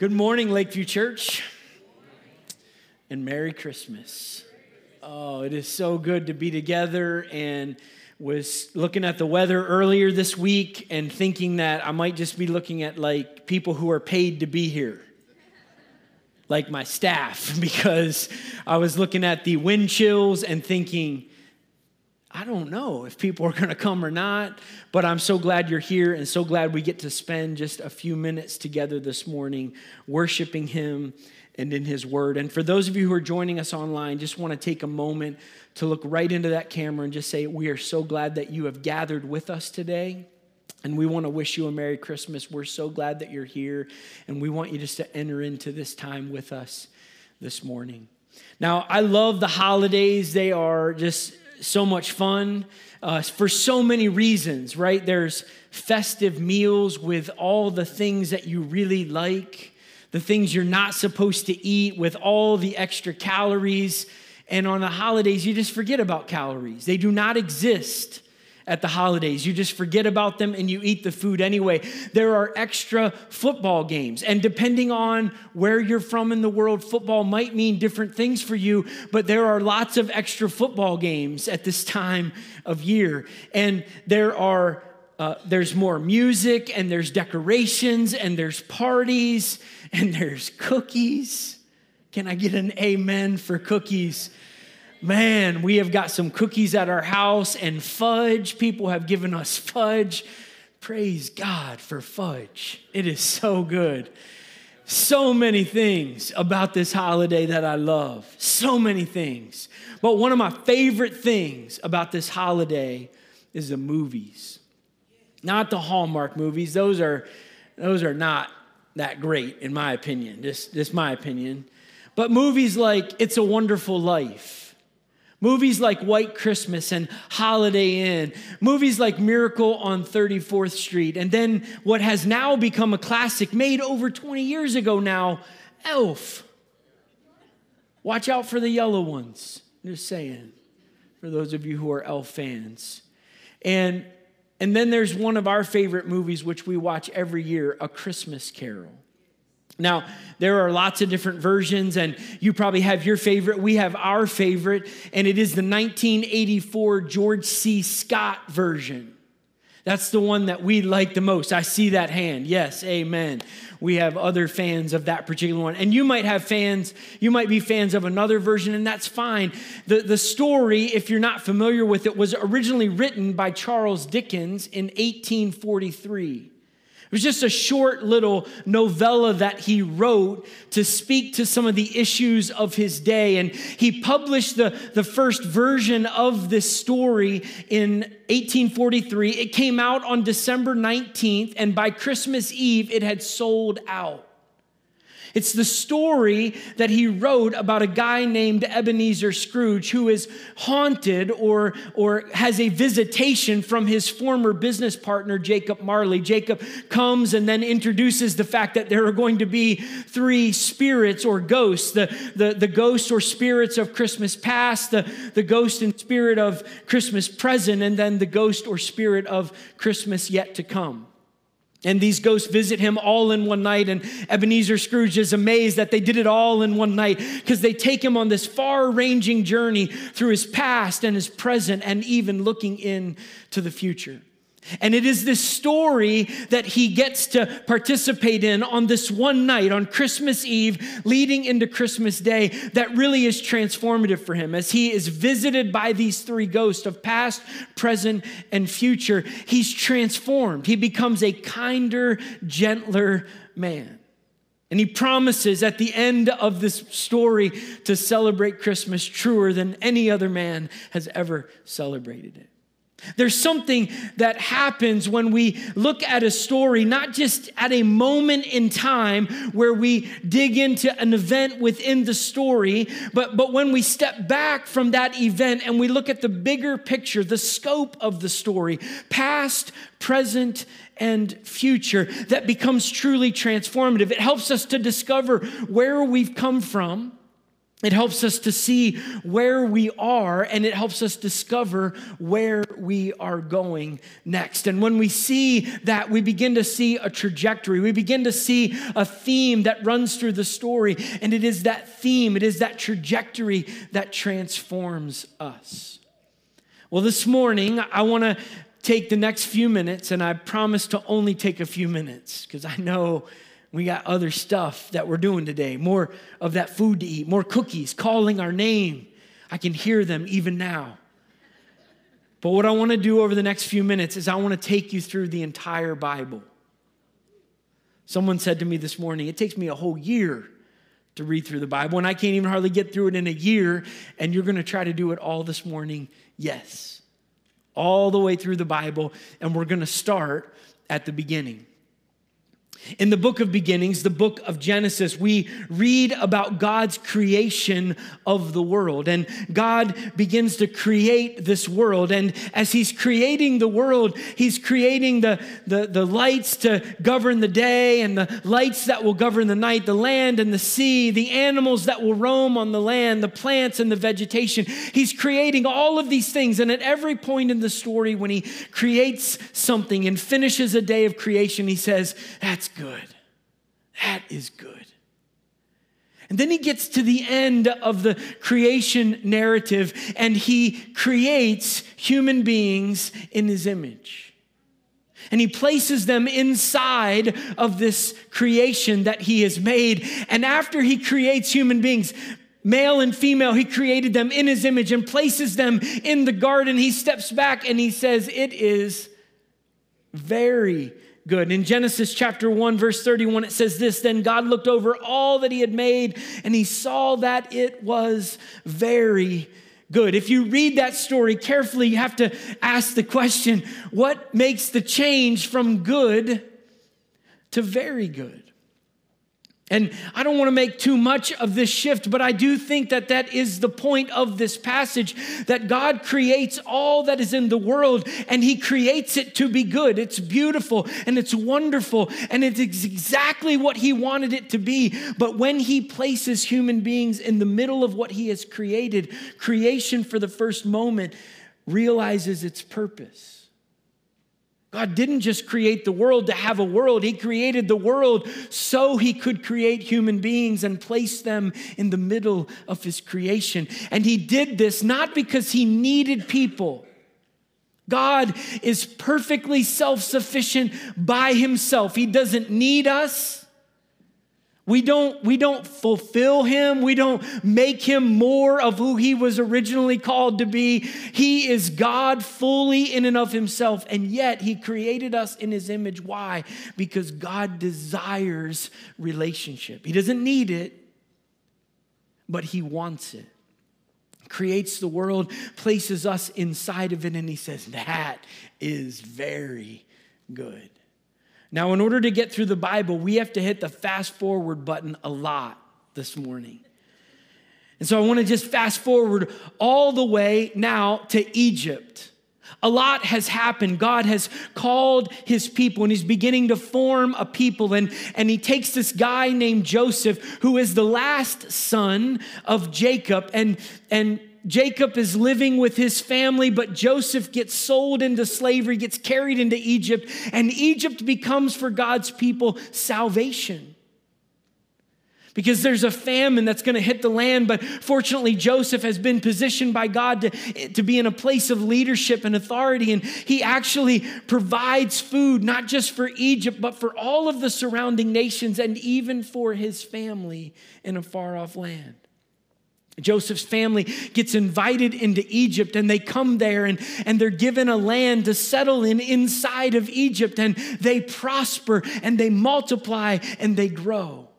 Good morning, Lakeview Church, and Merry Christmas. Oh, it is so good to be together and was looking at the weather earlier this week and thinking that I might just be looking at like people who are paid to be here. Like my staff, because I was looking at the wind chills and thinking, I don't know if people are going to come or not, but I'm so glad you're here and so glad we get to spend just a few minutes together this morning worshiping Him and in His Word. And for those of you who are joining us online, just want to take a moment to look right into that camera and just say, We are so glad that you have gathered with us today. And we want to wish you a Merry Christmas. We're so glad that you're here, and we want you just to enter into this time with us this morning. Now, I love the holidays. They are just so much fun uh, for so many reasons, right? There's festive meals with all the things that you really like, the things you're not supposed to eat with all the extra calories. And on the holidays, you just forget about calories, they do not exist at the holidays. You just forget about them and you eat the food anyway. There are extra football games. And depending on where you're from in the world, football might mean different things for you, but there are lots of extra football games at this time of year. And there are uh, there's more music and there's decorations and there's parties and there's cookies. Can I get an amen for cookies? Man, we have got some cookies at our house and fudge. People have given us fudge. Praise God for fudge. It is so good. So many things about this holiday that I love. So many things. But one of my favorite things about this holiday is the movies. Not the Hallmark movies. Those are those are not that great in my opinion. Just just my opinion. But movies like It's a Wonderful Life Movies like White Christmas and Holiday Inn, movies like Miracle on 34th Street, and then what has now become a classic made over 20 years ago now, Elf. Watch out for the yellow ones. Just saying, for those of you who are Elf fans. And, and then there's one of our favorite movies, which we watch every year A Christmas Carol. Now, there are lots of different versions, and you probably have your favorite. We have our favorite, and it is the 1984 George C. Scott version. That's the one that we like the most. I see that hand. Yes, amen. We have other fans of that particular one. And you might have fans, you might be fans of another version, and that's fine. The, the story, if you're not familiar with it, was originally written by Charles Dickens in 1843. It was just a short little novella that he wrote to speak to some of the issues of his day. And he published the, the first version of this story in 1843. It came out on December 19th, and by Christmas Eve, it had sold out. It's the story that he wrote about a guy named Ebenezer Scrooge who is haunted or, or has a visitation from his former business partner, Jacob Marley. Jacob comes and then introduces the fact that there are going to be three spirits or ghosts the, the, the ghosts or spirits of Christmas past, the, the ghost and spirit of Christmas present, and then the ghost or spirit of Christmas yet to come. And these ghosts visit him all in one night. And Ebenezer Scrooge is amazed that they did it all in one night because they take him on this far ranging journey through his past and his present and even looking into the future. And it is this story that he gets to participate in on this one night, on Christmas Eve, leading into Christmas Day, that really is transformative for him. As he is visited by these three ghosts of past, present, and future, he's transformed. He becomes a kinder, gentler man. And he promises at the end of this story to celebrate Christmas truer than any other man has ever celebrated it. There's something that happens when we look at a story, not just at a moment in time where we dig into an event within the story, but, but when we step back from that event and we look at the bigger picture, the scope of the story, past, present, and future, that becomes truly transformative. It helps us to discover where we've come from It helps us to see where we are and it helps us discover where we are going next. And when we see that, we begin to see a trajectory. We begin to see a theme that runs through the story. And it is that theme, it is that trajectory that transforms us. Well, this morning, I want to take the next few minutes, and I promise to only take a few minutes because I know we got other stuff that we're doing today, more of that food to eat, more cookies calling our name. I can hear them even now. But what I want to do over the next few minutes is I want to take you through the entire Bible. Someone said to me this morning, it takes me a whole year to read through the Bible, and I can't even hardly get through it in a year, and you're going to try to do it all this morning. Yes, all the way through the Bible, and we're going to start at the beginning. In the book of beginnings, the book of Genesis, we read about God's creation of the world. And God begins to create this world. And as He's creating the world, He's creating the, the, the lights to govern the day and the lights that will govern the night, the land and the sea, the animals that will roam on the land, the plants and the vegetation. He's creating all of these things. And at every point in the story, when He creates something and finishes a day of creation, He says, That's good. That is good. And then he gets to the end of the creation narrative and he creates human beings in his image. And he places them inside of this creation that he has made. And after he creates human beings, male and female, he created them in his image and places them in the garden. He steps back and he says, It is very good. In Genesis chapter 1, verse 31, it says this Then God looked over all that he had made, and he saw that it was very good. If you read that story carefully, you have to ask the question what makes the change from good to very good? And I don't want to make too much of this shift, but I do think that that is the point of this passage that God creates all that is in the world and He creates it to be good. It's beautiful and it's wonderful and it's exactly what He wanted it to be. But when He places human beings in the middle of what He has created, creation for the first moment realizes its purpose. God didn't just create the world to have a world. He created the world so he could create human beings and place them in the middle of his creation. And he did this not because he needed people. God is perfectly self sufficient by himself. He doesn't need us. We don't, we don't fulfill him. We don't make him more of who he was originally called to be. He is God fully in and of himself. And yet he created us in his image. Why? Because God desires relationship. He doesn't need it, but he wants it. Creates the world, places us inside of it, and he says, That is very good. Now, in order to get through the Bible, we have to hit the fast forward button a lot this morning. And so I want to just fast forward all the way now to Egypt. A lot has happened. God has called his people and he's beginning to form a people. And, and he takes this guy named Joseph, who is the last son of Jacob, and, and Jacob is living with his family, but Joseph gets sold into slavery, gets carried into Egypt, and Egypt becomes for God's people salvation. Because there's a famine that's going to hit the land, but fortunately, Joseph has been positioned by God to, to be in a place of leadership and authority, and he actually provides food not just for Egypt, but for all of the surrounding nations and even for his family in a far off land. Joseph's family gets invited into Egypt and they come there and, and they're given a land to settle in inside of Egypt and they prosper and they multiply and they grow.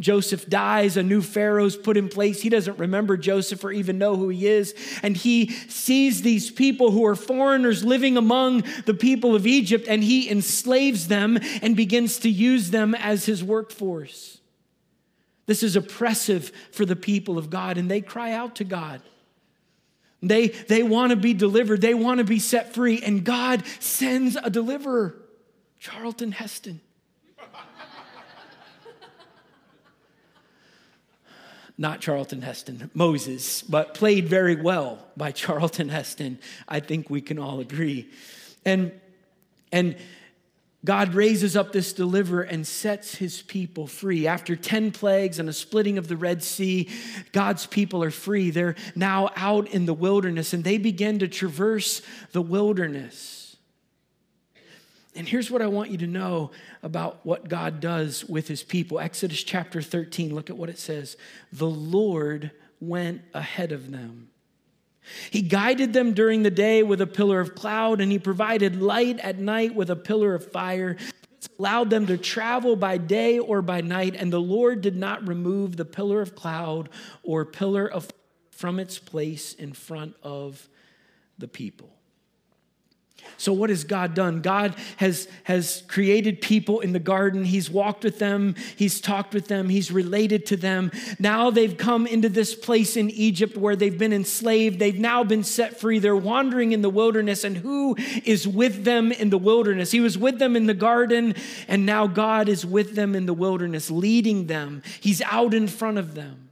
Joseph dies, a new Pharaoh's put in place. He doesn't remember Joseph or even know who he is. And he sees these people who are foreigners living among the people of Egypt and he enslaves them and begins to use them as his workforce. This is oppressive for the people of God, and they cry out to God. They, they want to be delivered, they want to be set free, and God sends a deliverer, Charlton Heston. not Charlton Heston, Moses, but played very well by Charlton Heston. I think we can all agree. And, and God raises up this deliverer and sets his people free. After 10 plagues and a splitting of the Red Sea, God's people are free. They're now out in the wilderness and they begin to traverse the wilderness. And here's what I want you to know about what God does with his people. Exodus chapter 13, look at what it says. The Lord went ahead of them. He guided them during the day with a pillar of cloud, and he provided light at night with a pillar of fire. This allowed them to travel by day or by night, and the Lord did not remove the pillar of cloud or pillar of from its place in front of the people. So, what has God done? God has, has created people in the garden. He's walked with them, He's talked with them, He's related to them. Now they've come into this place in Egypt where they've been enslaved. They've now been set free. They're wandering in the wilderness. And who is with them in the wilderness? He was with them in the garden, and now God is with them in the wilderness, leading them. He's out in front of them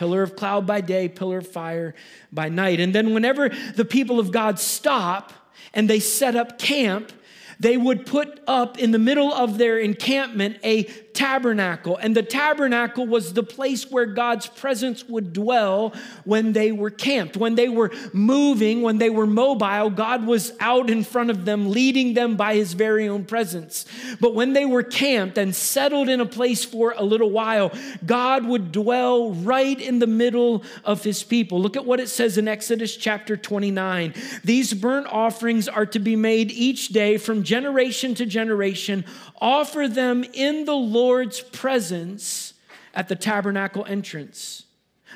pillar of cloud by day, pillar of fire by night. And then, whenever the people of God stop, and they set up camp, they would put up in the middle of their encampment a tabernacle. And the tabernacle was the place where God's presence would dwell when they were camped. When they were moving, when they were mobile, God was out in front of them, leading them by his very own presence. But when they were camped and settled in a place for a little while, God would dwell right in the middle of his people. Look at what it says in Exodus chapter 29. These burnt offerings are to be made each day from generation to generation. Offer them in the Lord Lord's presence at the tabernacle entrance.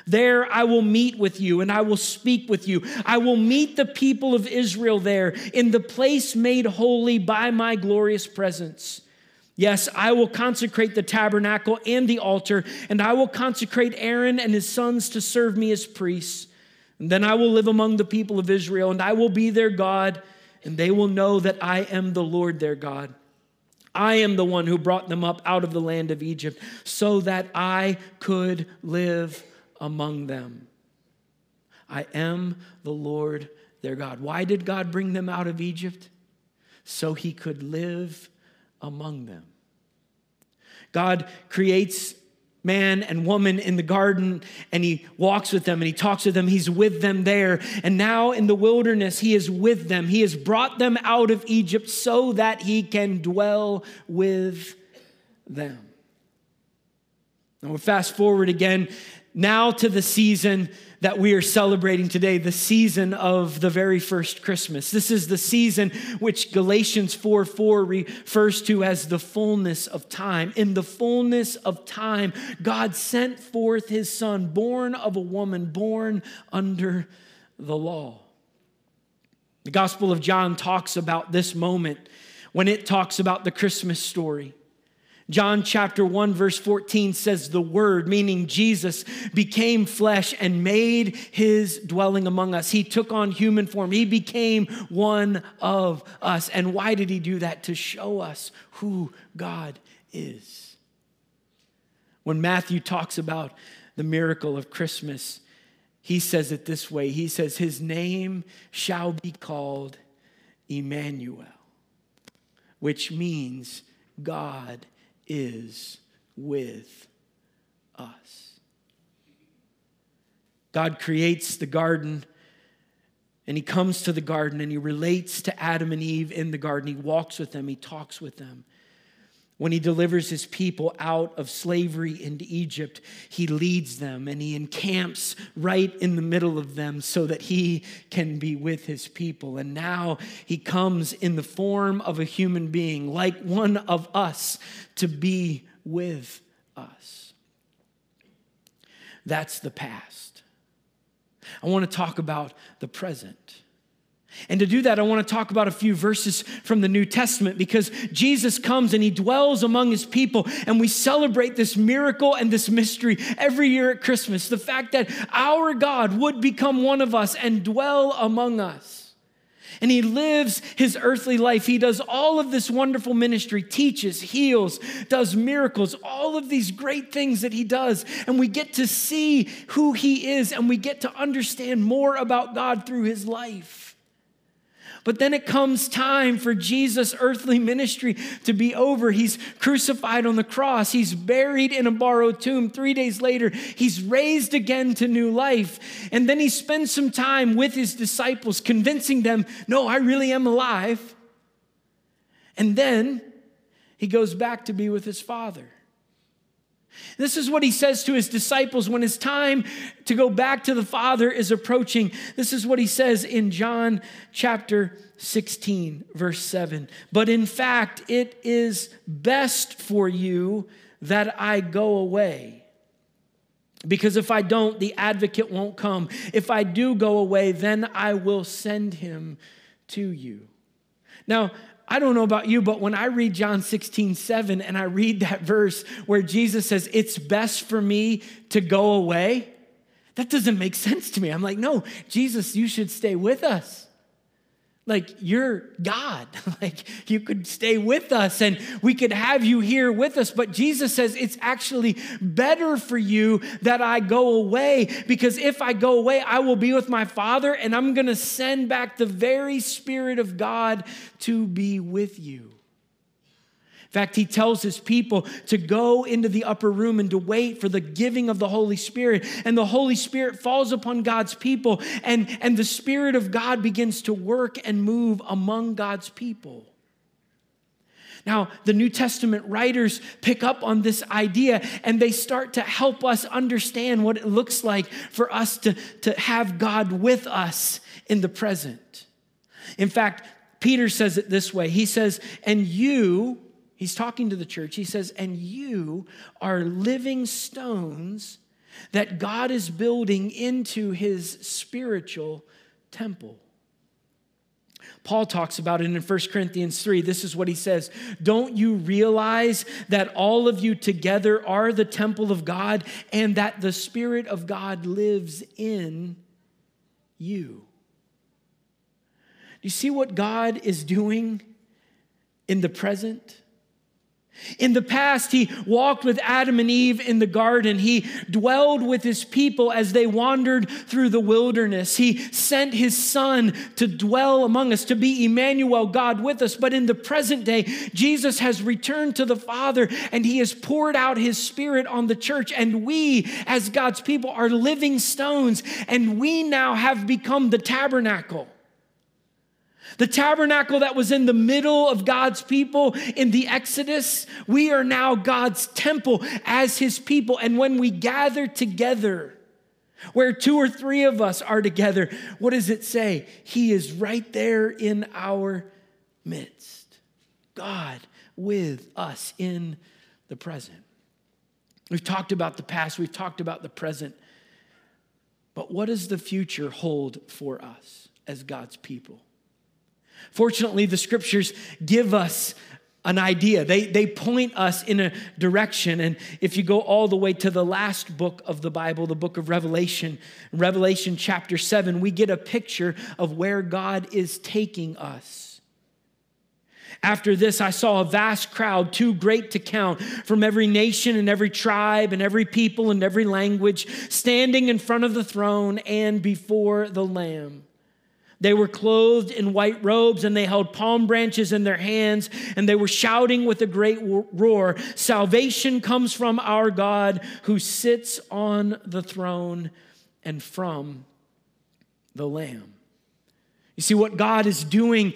There I will meet with you and I will speak with you. I will meet the people of Israel there in the place made holy by my glorious presence. Yes, I will consecrate the tabernacle and the altar, and I will consecrate Aaron and his sons to serve me as priests. And then I will live among the people of Israel, and I will be their God, and they will know that I am the Lord their God. I am the one who brought them up out of the land of Egypt so that I could live among them. I am the Lord their God. Why did God bring them out of Egypt? So he could live among them. God creates man and woman in the garden and he walks with them and he talks with them. He's with them there. And now in the wilderness, he is with them. He has brought them out of Egypt so that he can dwell with them. Now we fast forward again now to the season that we are celebrating today, the season of the very first Christmas. This is the season which Galatians 4 4 refers to as the fullness of time. In the fullness of time, God sent forth his son, born of a woman, born under the law. The Gospel of John talks about this moment when it talks about the Christmas story. John chapter 1, verse 14 says, The Word, meaning Jesus, became flesh and made his dwelling among us. He took on human form. He became one of us. And why did he do that? To show us who God is. When Matthew talks about the miracle of Christmas, he says it this way He says, His name shall be called Emmanuel, which means God is with us. God creates the garden and he comes to the garden and he relates to Adam and Eve in the garden. He walks with them, he talks with them. When he delivers his people out of slavery into Egypt, he leads them and he encamps right in the middle of them so that he can be with his people. And now he comes in the form of a human being, like one of us, to be with us. That's the past. I want to talk about the present. And to do that, I want to talk about a few verses from the New Testament because Jesus comes and he dwells among his people, and we celebrate this miracle and this mystery every year at Christmas. The fact that our God would become one of us and dwell among us. And he lives his earthly life. He does all of this wonderful ministry, teaches, heals, does miracles, all of these great things that he does. And we get to see who he is and we get to understand more about God through his life. But then it comes time for Jesus' earthly ministry to be over. He's crucified on the cross, he's buried in a borrowed tomb. Three days later, he's raised again to new life. And then he spends some time with his disciples, convincing them, no, I really am alive. And then he goes back to be with his Father. This is what he says to his disciples when his time to go back to the Father is approaching. This is what he says in John chapter 16, verse 7. But in fact, it is best for you that I go away. Because if I don't, the advocate won't come. If I do go away, then I will send him to you. Now, I don't know about you, but when I read John 16, 7, and I read that verse where Jesus says, It's best for me to go away, that doesn't make sense to me. I'm like, No, Jesus, you should stay with us. Like, you're God. like, you could stay with us and we could have you here with us. But Jesus says it's actually better for you that I go away because if I go away, I will be with my Father and I'm going to send back the very Spirit of God to be with you fact, he tells his people to go into the upper room and to wait for the giving of the Holy Spirit. And the Holy Spirit falls upon God's people, and, and the Spirit of God begins to work and move among God's people. Now, the New Testament writers pick up on this idea and they start to help us understand what it looks like for us to, to have God with us in the present. In fact, Peter says it this way He says, And you, He's talking to the church. He says, And you are living stones that God is building into his spiritual temple. Paul talks about it in 1 Corinthians 3. This is what he says Don't you realize that all of you together are the temple of God and that the Spirit of God lives in you? Do you see what God is doing in the present? In the past, he walked with Adam and Eve in the garden. He dwelled with his people as they wandered through the wilderness. He sent his son to dwell among us, to be Emmanuel, God with us. But in the present day, Jesus has returned to the Father and he has poured out his spirit on the church. And we, as God's people, are living stones. And we now have become the tabernacle. The tabernacle that was in the middle of God's people in the Exodus, we are now God's temple as his people. And when we gather together, where two or three of us are together, what does it say? He is right there in our midst. God with us in the present. We've talked about the past, we've talked about the present, but what does the future hold for us as God's people? Fortunately, the scriptures give us an idea. They, they point us in a direction. And if you go all the way to the last book of the Bible, the book of Revelation, Revelation chapter 7, we get a picture of where God is taking us. After this, I saw a vast crowd, too great to count, from every nation and every tribe and every people and every language, standing in front of the throne and before the Lamb. They were clothed in white robes and they held palm branches in their hands and they were shouting with a great roar Salvation comes from our God who sits on the throne and from the Lamb. You see, what God is doing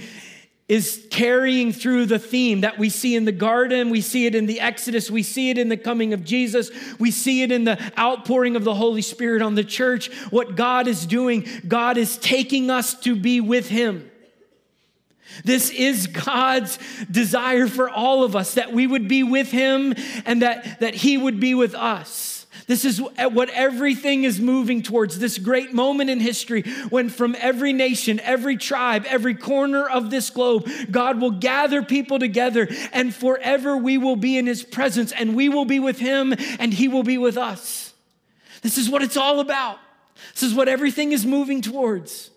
is carrying through the theme that we see in the garden, we see it in the Exodus, we see it in the coming of Jesus, we see it in the outpouring of the Holy Spirit on the church. What God is doing, God is taking us to be with Him. This is God's desire for all of us that we would be with Him and that, that He would be with us. This is what everything is moving towards this great moment in history when, from every nation, every tribe, every corner of this globe, God will gather people together and forever we will be in His presence and we will be with Him and He will be with us. This is what it's all about. This is what everything is moving towards.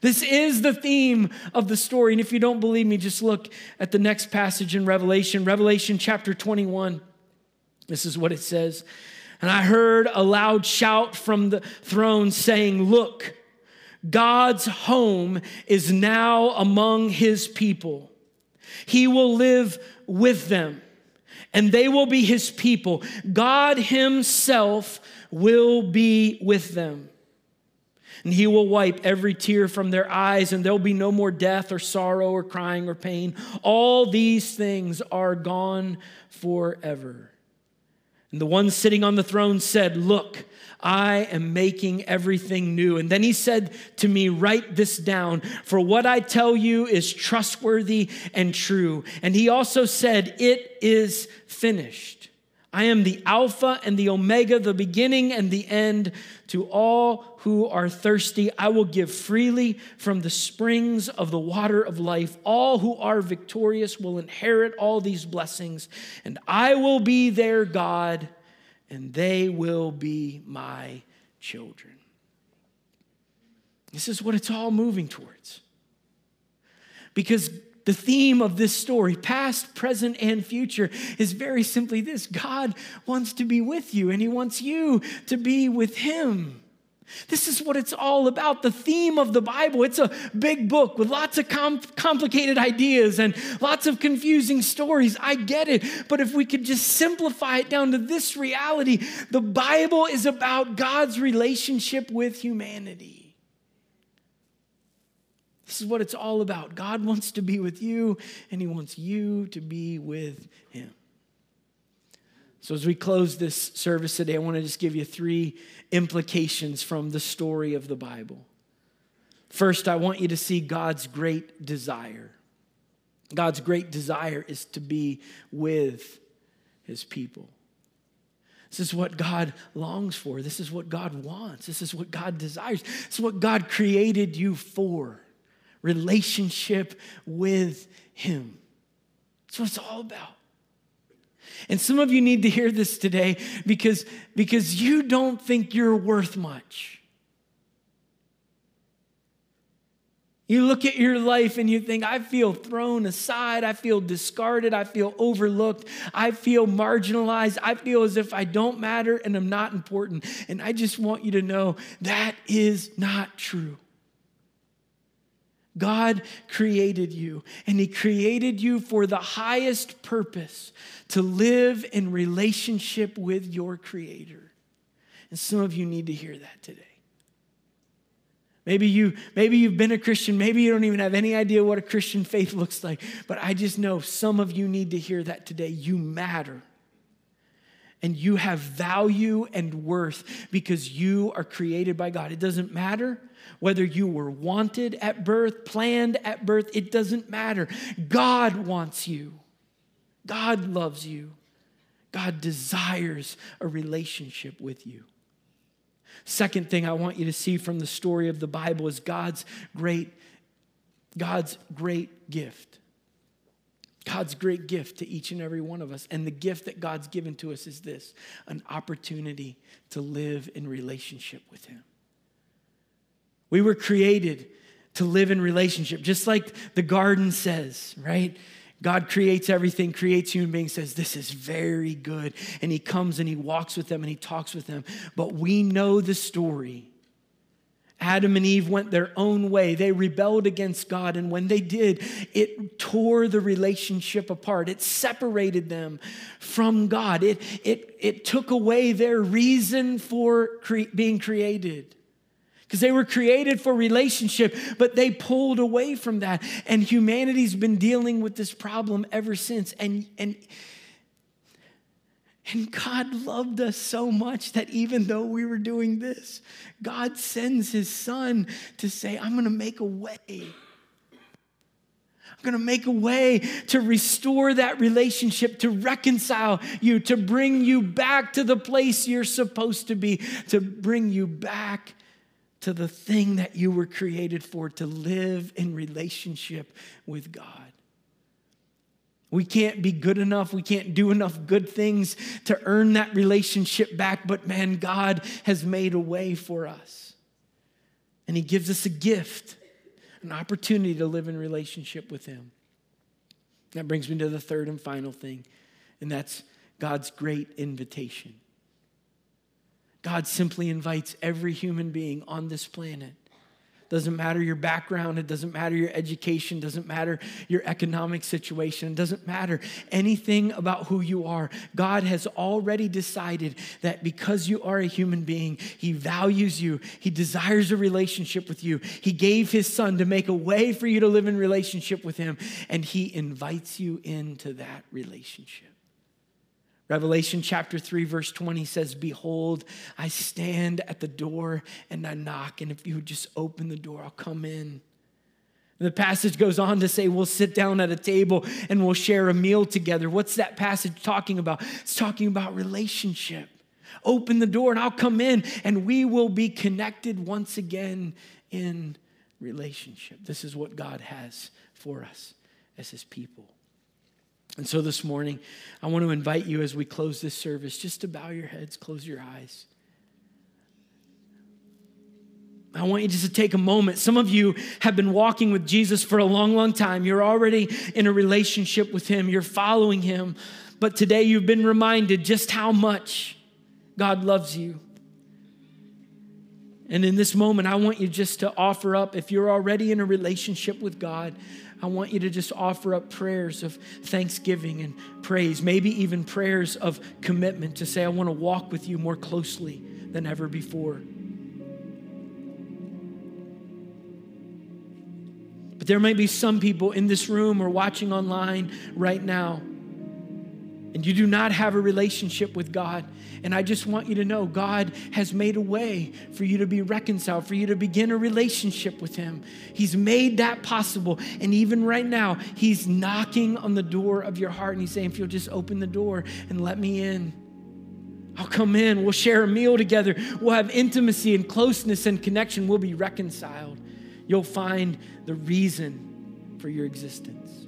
This is the theme of the story. And if you don't believe me, just look at the next passage in Revelation, Revelation chapter 21. This is what it says. And I heard a loud shout from the throne saying, Look, God's home is now among his people. He will live with them, and they will be his people. God himself will be with them. And he will wipe every tear from their eyes, and there'll be no more death or sorrow or crying or pain. All these things are gone forever. And the one sitting on the throne said, Look, I am making everything new. And then he said to me, Write this down, for what I tell you is trustworthy and true. And he also said, It is finished. I am the Alpha and the Omega, the beginning and the end. To all who are thirsty, I will give freely from the springs of the water of life. All who are victorious will inherit all these blessings, and I will be their God, and they will be my children. This is what it's all moving towards. Because the theme of this story, past, present, and future, is very simply this God wants to be with you, and He wants you to be with Him. This is what it's all about. The theme of the Bible. It's a big book with lots of com- complicated ideas and lots of confusing stories. I get it. But if we could just simplify it down to this reality, the Bible is about God's relationship with humanity. This is what it's all about. God wants to be with you, and He wants you to be with Him. So, as we close this service today, I want to just give you three implications from the story of the Bible. First, I want you to see God's great desire. God's great desire is to be with His people. This is what God longs for. This is what God wants. This is what God desires. This is what God created you for relationship with Him. That's what it's all about. And some of you need to hear this today because, because you don't think you're worth much. You look at your life and you think, I feel thrown aside. I feel discarded. I feel overlooked. I feel marginalized. I feel as if I don't matter and I'm not important. And I just want you to know that is not true. God created you, and He created you for the highest purpose to live in relationship with your Creator. And some of you need to hear that today. Maybe you maybe you've been a Christian, maybe you don't even have any idea what a Christian faith looks like, but I just know some of you need to hear that today. You matter. And you have value and worth because you are created by God. It doesn't matter whether you were wanted at birth, planned at birth, it doesn't matter. God wants you, God loves you, God desires a relationship with you. Second thing I want you to see from the story of the Bible is God's great God's great gift. God's great gift to each and every one of us. And the gift that God's given to us is this an opportunity to live in relationship with Him. We were created to live in relationship, just like the garden says, right? God creates everything, creates human beings, says, This is very good. And He comes and He walks with them and He talks with them. But we know the story. Adam and Eve went their own way. They rebelled against God. And when they did, it tore the relationship apart. It separated them from God. It, it, it took away their reason for cre- being created because they were created for relationship, but they pulled away from that. And humanity's been dealing with this problem ever since. And, and, and God loved us so much that even though we were doing this, God sends his son to say, I'm going to make a way. I'm going to make a way to restore that relationship, to reconcile you, to bring you back to the place you're supposed to be, to bring you back to the thing that you were created for to live in relationship with God. We can't be good enough. We can't do enough good things to earn that relationship back. But man, God has made a way for us. And He gives us a gift. an opportunity to live in relationship with Him. That brings me to the third and final thing, and that's God's great invitation. God simply invites every human being on this planet doesn't matter your background, it doesn't matter your education, doesn't matter your economic situation, it doesn't matter anything about who you are. God has already decided that because you are a human being, He values you, He desires a relationship with you. He gave His Son to make a way for you to live in relationship with Him, and He invites you into that relationship. Revelation chapter 3, verse 20 says, Behold, I stand at the door and I knock, and if you would just open the door, I'll come in. The passage goes on to say, We'll sit down at a table and we'll share a meal together. What's that passage talking about? It's talking about relationship. Open the door and I'll come in, and we will be connected once again in relationship. This is what God has for us as His people. And so this morning, I want to invite you as we close this service just to bow your heads, close your eyes. I want you just to take a moment. Some of you have been walking with Jesus for a long, long time. You're already in a relationship with Him, you're following Him. But today you've been reminded just how much God loves you. And in this moment, I want you just to offer up, if you're already in a relationship with God, I want you to just offer up prayers of thanksgiving and praise, maybe even prayers of commitment to say, I want to walk with you more closely than ever before. But there might be some people in this room or watching online right now and you do not have a relationship with God. And I just want you to know God has made a way for you to be reconciled, for you to begin a relationship with Him. He's made that possible. And even right now, He's knocking on the door of your heart and He's saying, if you'll just open the door and let me in. I'll come in. We'll share a meal together. We'll have intimacy and closeness and connection. We'll be reconciled. You'll find the reason for your existence.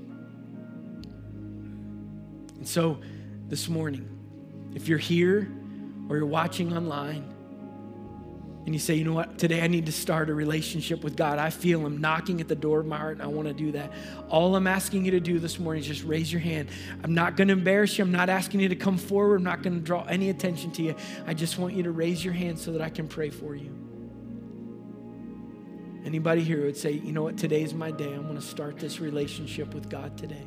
And so this morning, if you're here or you're watching online, and you say, you know what, today I need to start a relationship with God. I feel Him knocking at the door of my heart and I want to do that. All I'm asking you to do this morning is just raise your hand. I'm not going to embarrass you. I'm not asking you to come forward. I'm not going to draw any attention to you. I just want you to raise your hand so that I can pray for you. Anybody here would say, you know what, today's my day. I'm going to start this relationship with God today.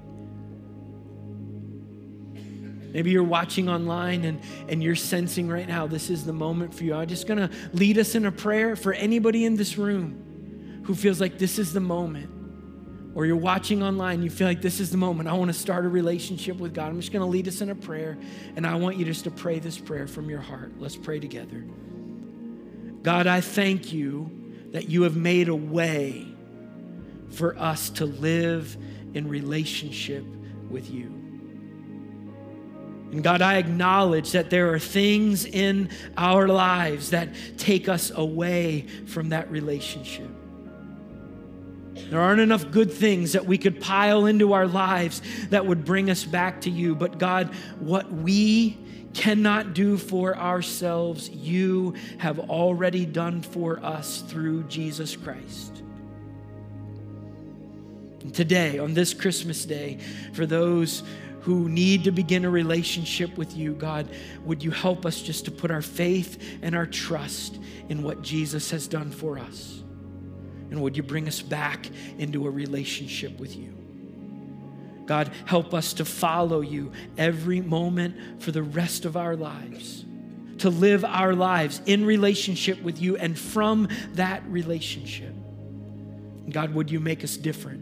Maybe you're watching online and, and you're sensing right now this is the moment for you. I'm just going to lead us in a prayer for anybody in this room who feels like this is the moment. Or you're watching online, you feel like this is the moment. I want to start a relationship with God. I'm just going to lead us in a prayer, and I want you just to pray this prayer from your heart. Let's pray together. God, I thank you that you have made a way for us to live in relationship with you. And God, I acknowledge that there are things in our lives that take us away from that relationship. There aren't enough good things that we could pile into our lives that would bring us back to you. But God, what we cannot do for ourselves, you have already done for us through Jesus Christ. And today, on this Christmas day, for those who need to begin a relationship with you, God, would you help us just to put our faith and our trust in what Jesus has done for us? And would you bring us back into a relationship with you? God, help us to follow you every moment for the rest of our lives, to live our lives in relationship with you and from that relationship. God, would you make us different?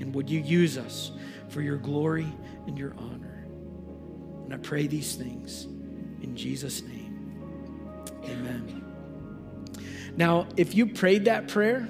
And would you use us for your glory and your honor. And I pray these things in Jesus' name. Amen. Now, if you prayed that prayer,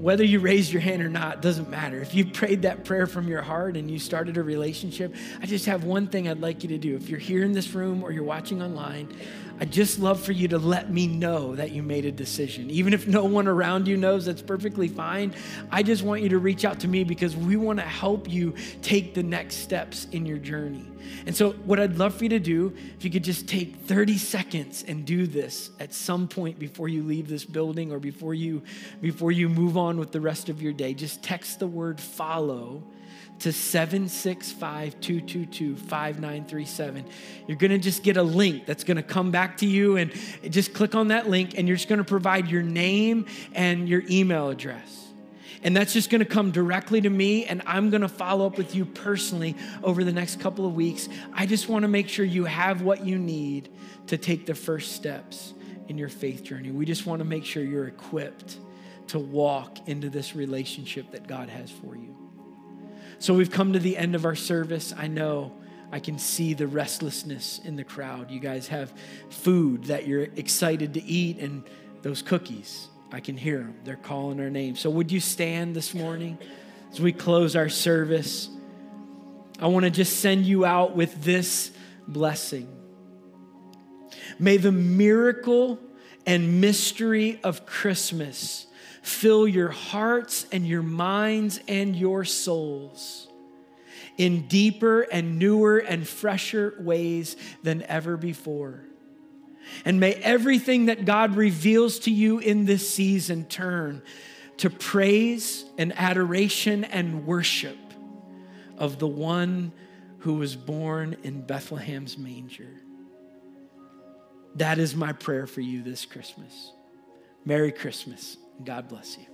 whether you raised your hand or not doesn't matter. If you prayed that prayer from your heart and you started a relationship, I just have one thing I'd like you to do. If you're here in this room or you're watching online, I'd just love for you to let me know that you made a decision. Even if no one around you knows, that's perfectly fine. I just want you to reach out to me because we want to help you take the next steps in your journey. And so, what I'd love for you to do, if you could just take 30 seconds and do this at some point before you leave this building or before you before you move on with the rest of your day, just text the word follow to 765 222 5937. You're going to just get a link that's going to come back to you, and just click on that link, and you're just going to provide your name and your email address. And that's just going to come directly to me, and I'm going to follow up with you personally over the next couple of weeks. I just want to make sure you have what you need to take the first steps in your faith journey. We just want to make sure you're equipped to walk into this relationship that God has for you. So we've come to the end of our service. I know I can see the restlessness in the crowd. You guys have food that you're excited to eat and those cookies. I can hear them. They're calling our name. So would you stand this morning as we close our service? I want to just send you out with this blessing. May the miracle and mystery of Christmas fill your hearts and your minds and your souls in deeper and newer and fresher ways than ever before. And may everything that God reveals to you in this season turn to praise and adoration and worship of the one who was born in Bethlehem's manger. That is my prayer for you this Christmas. Merry Christmas. God bless you.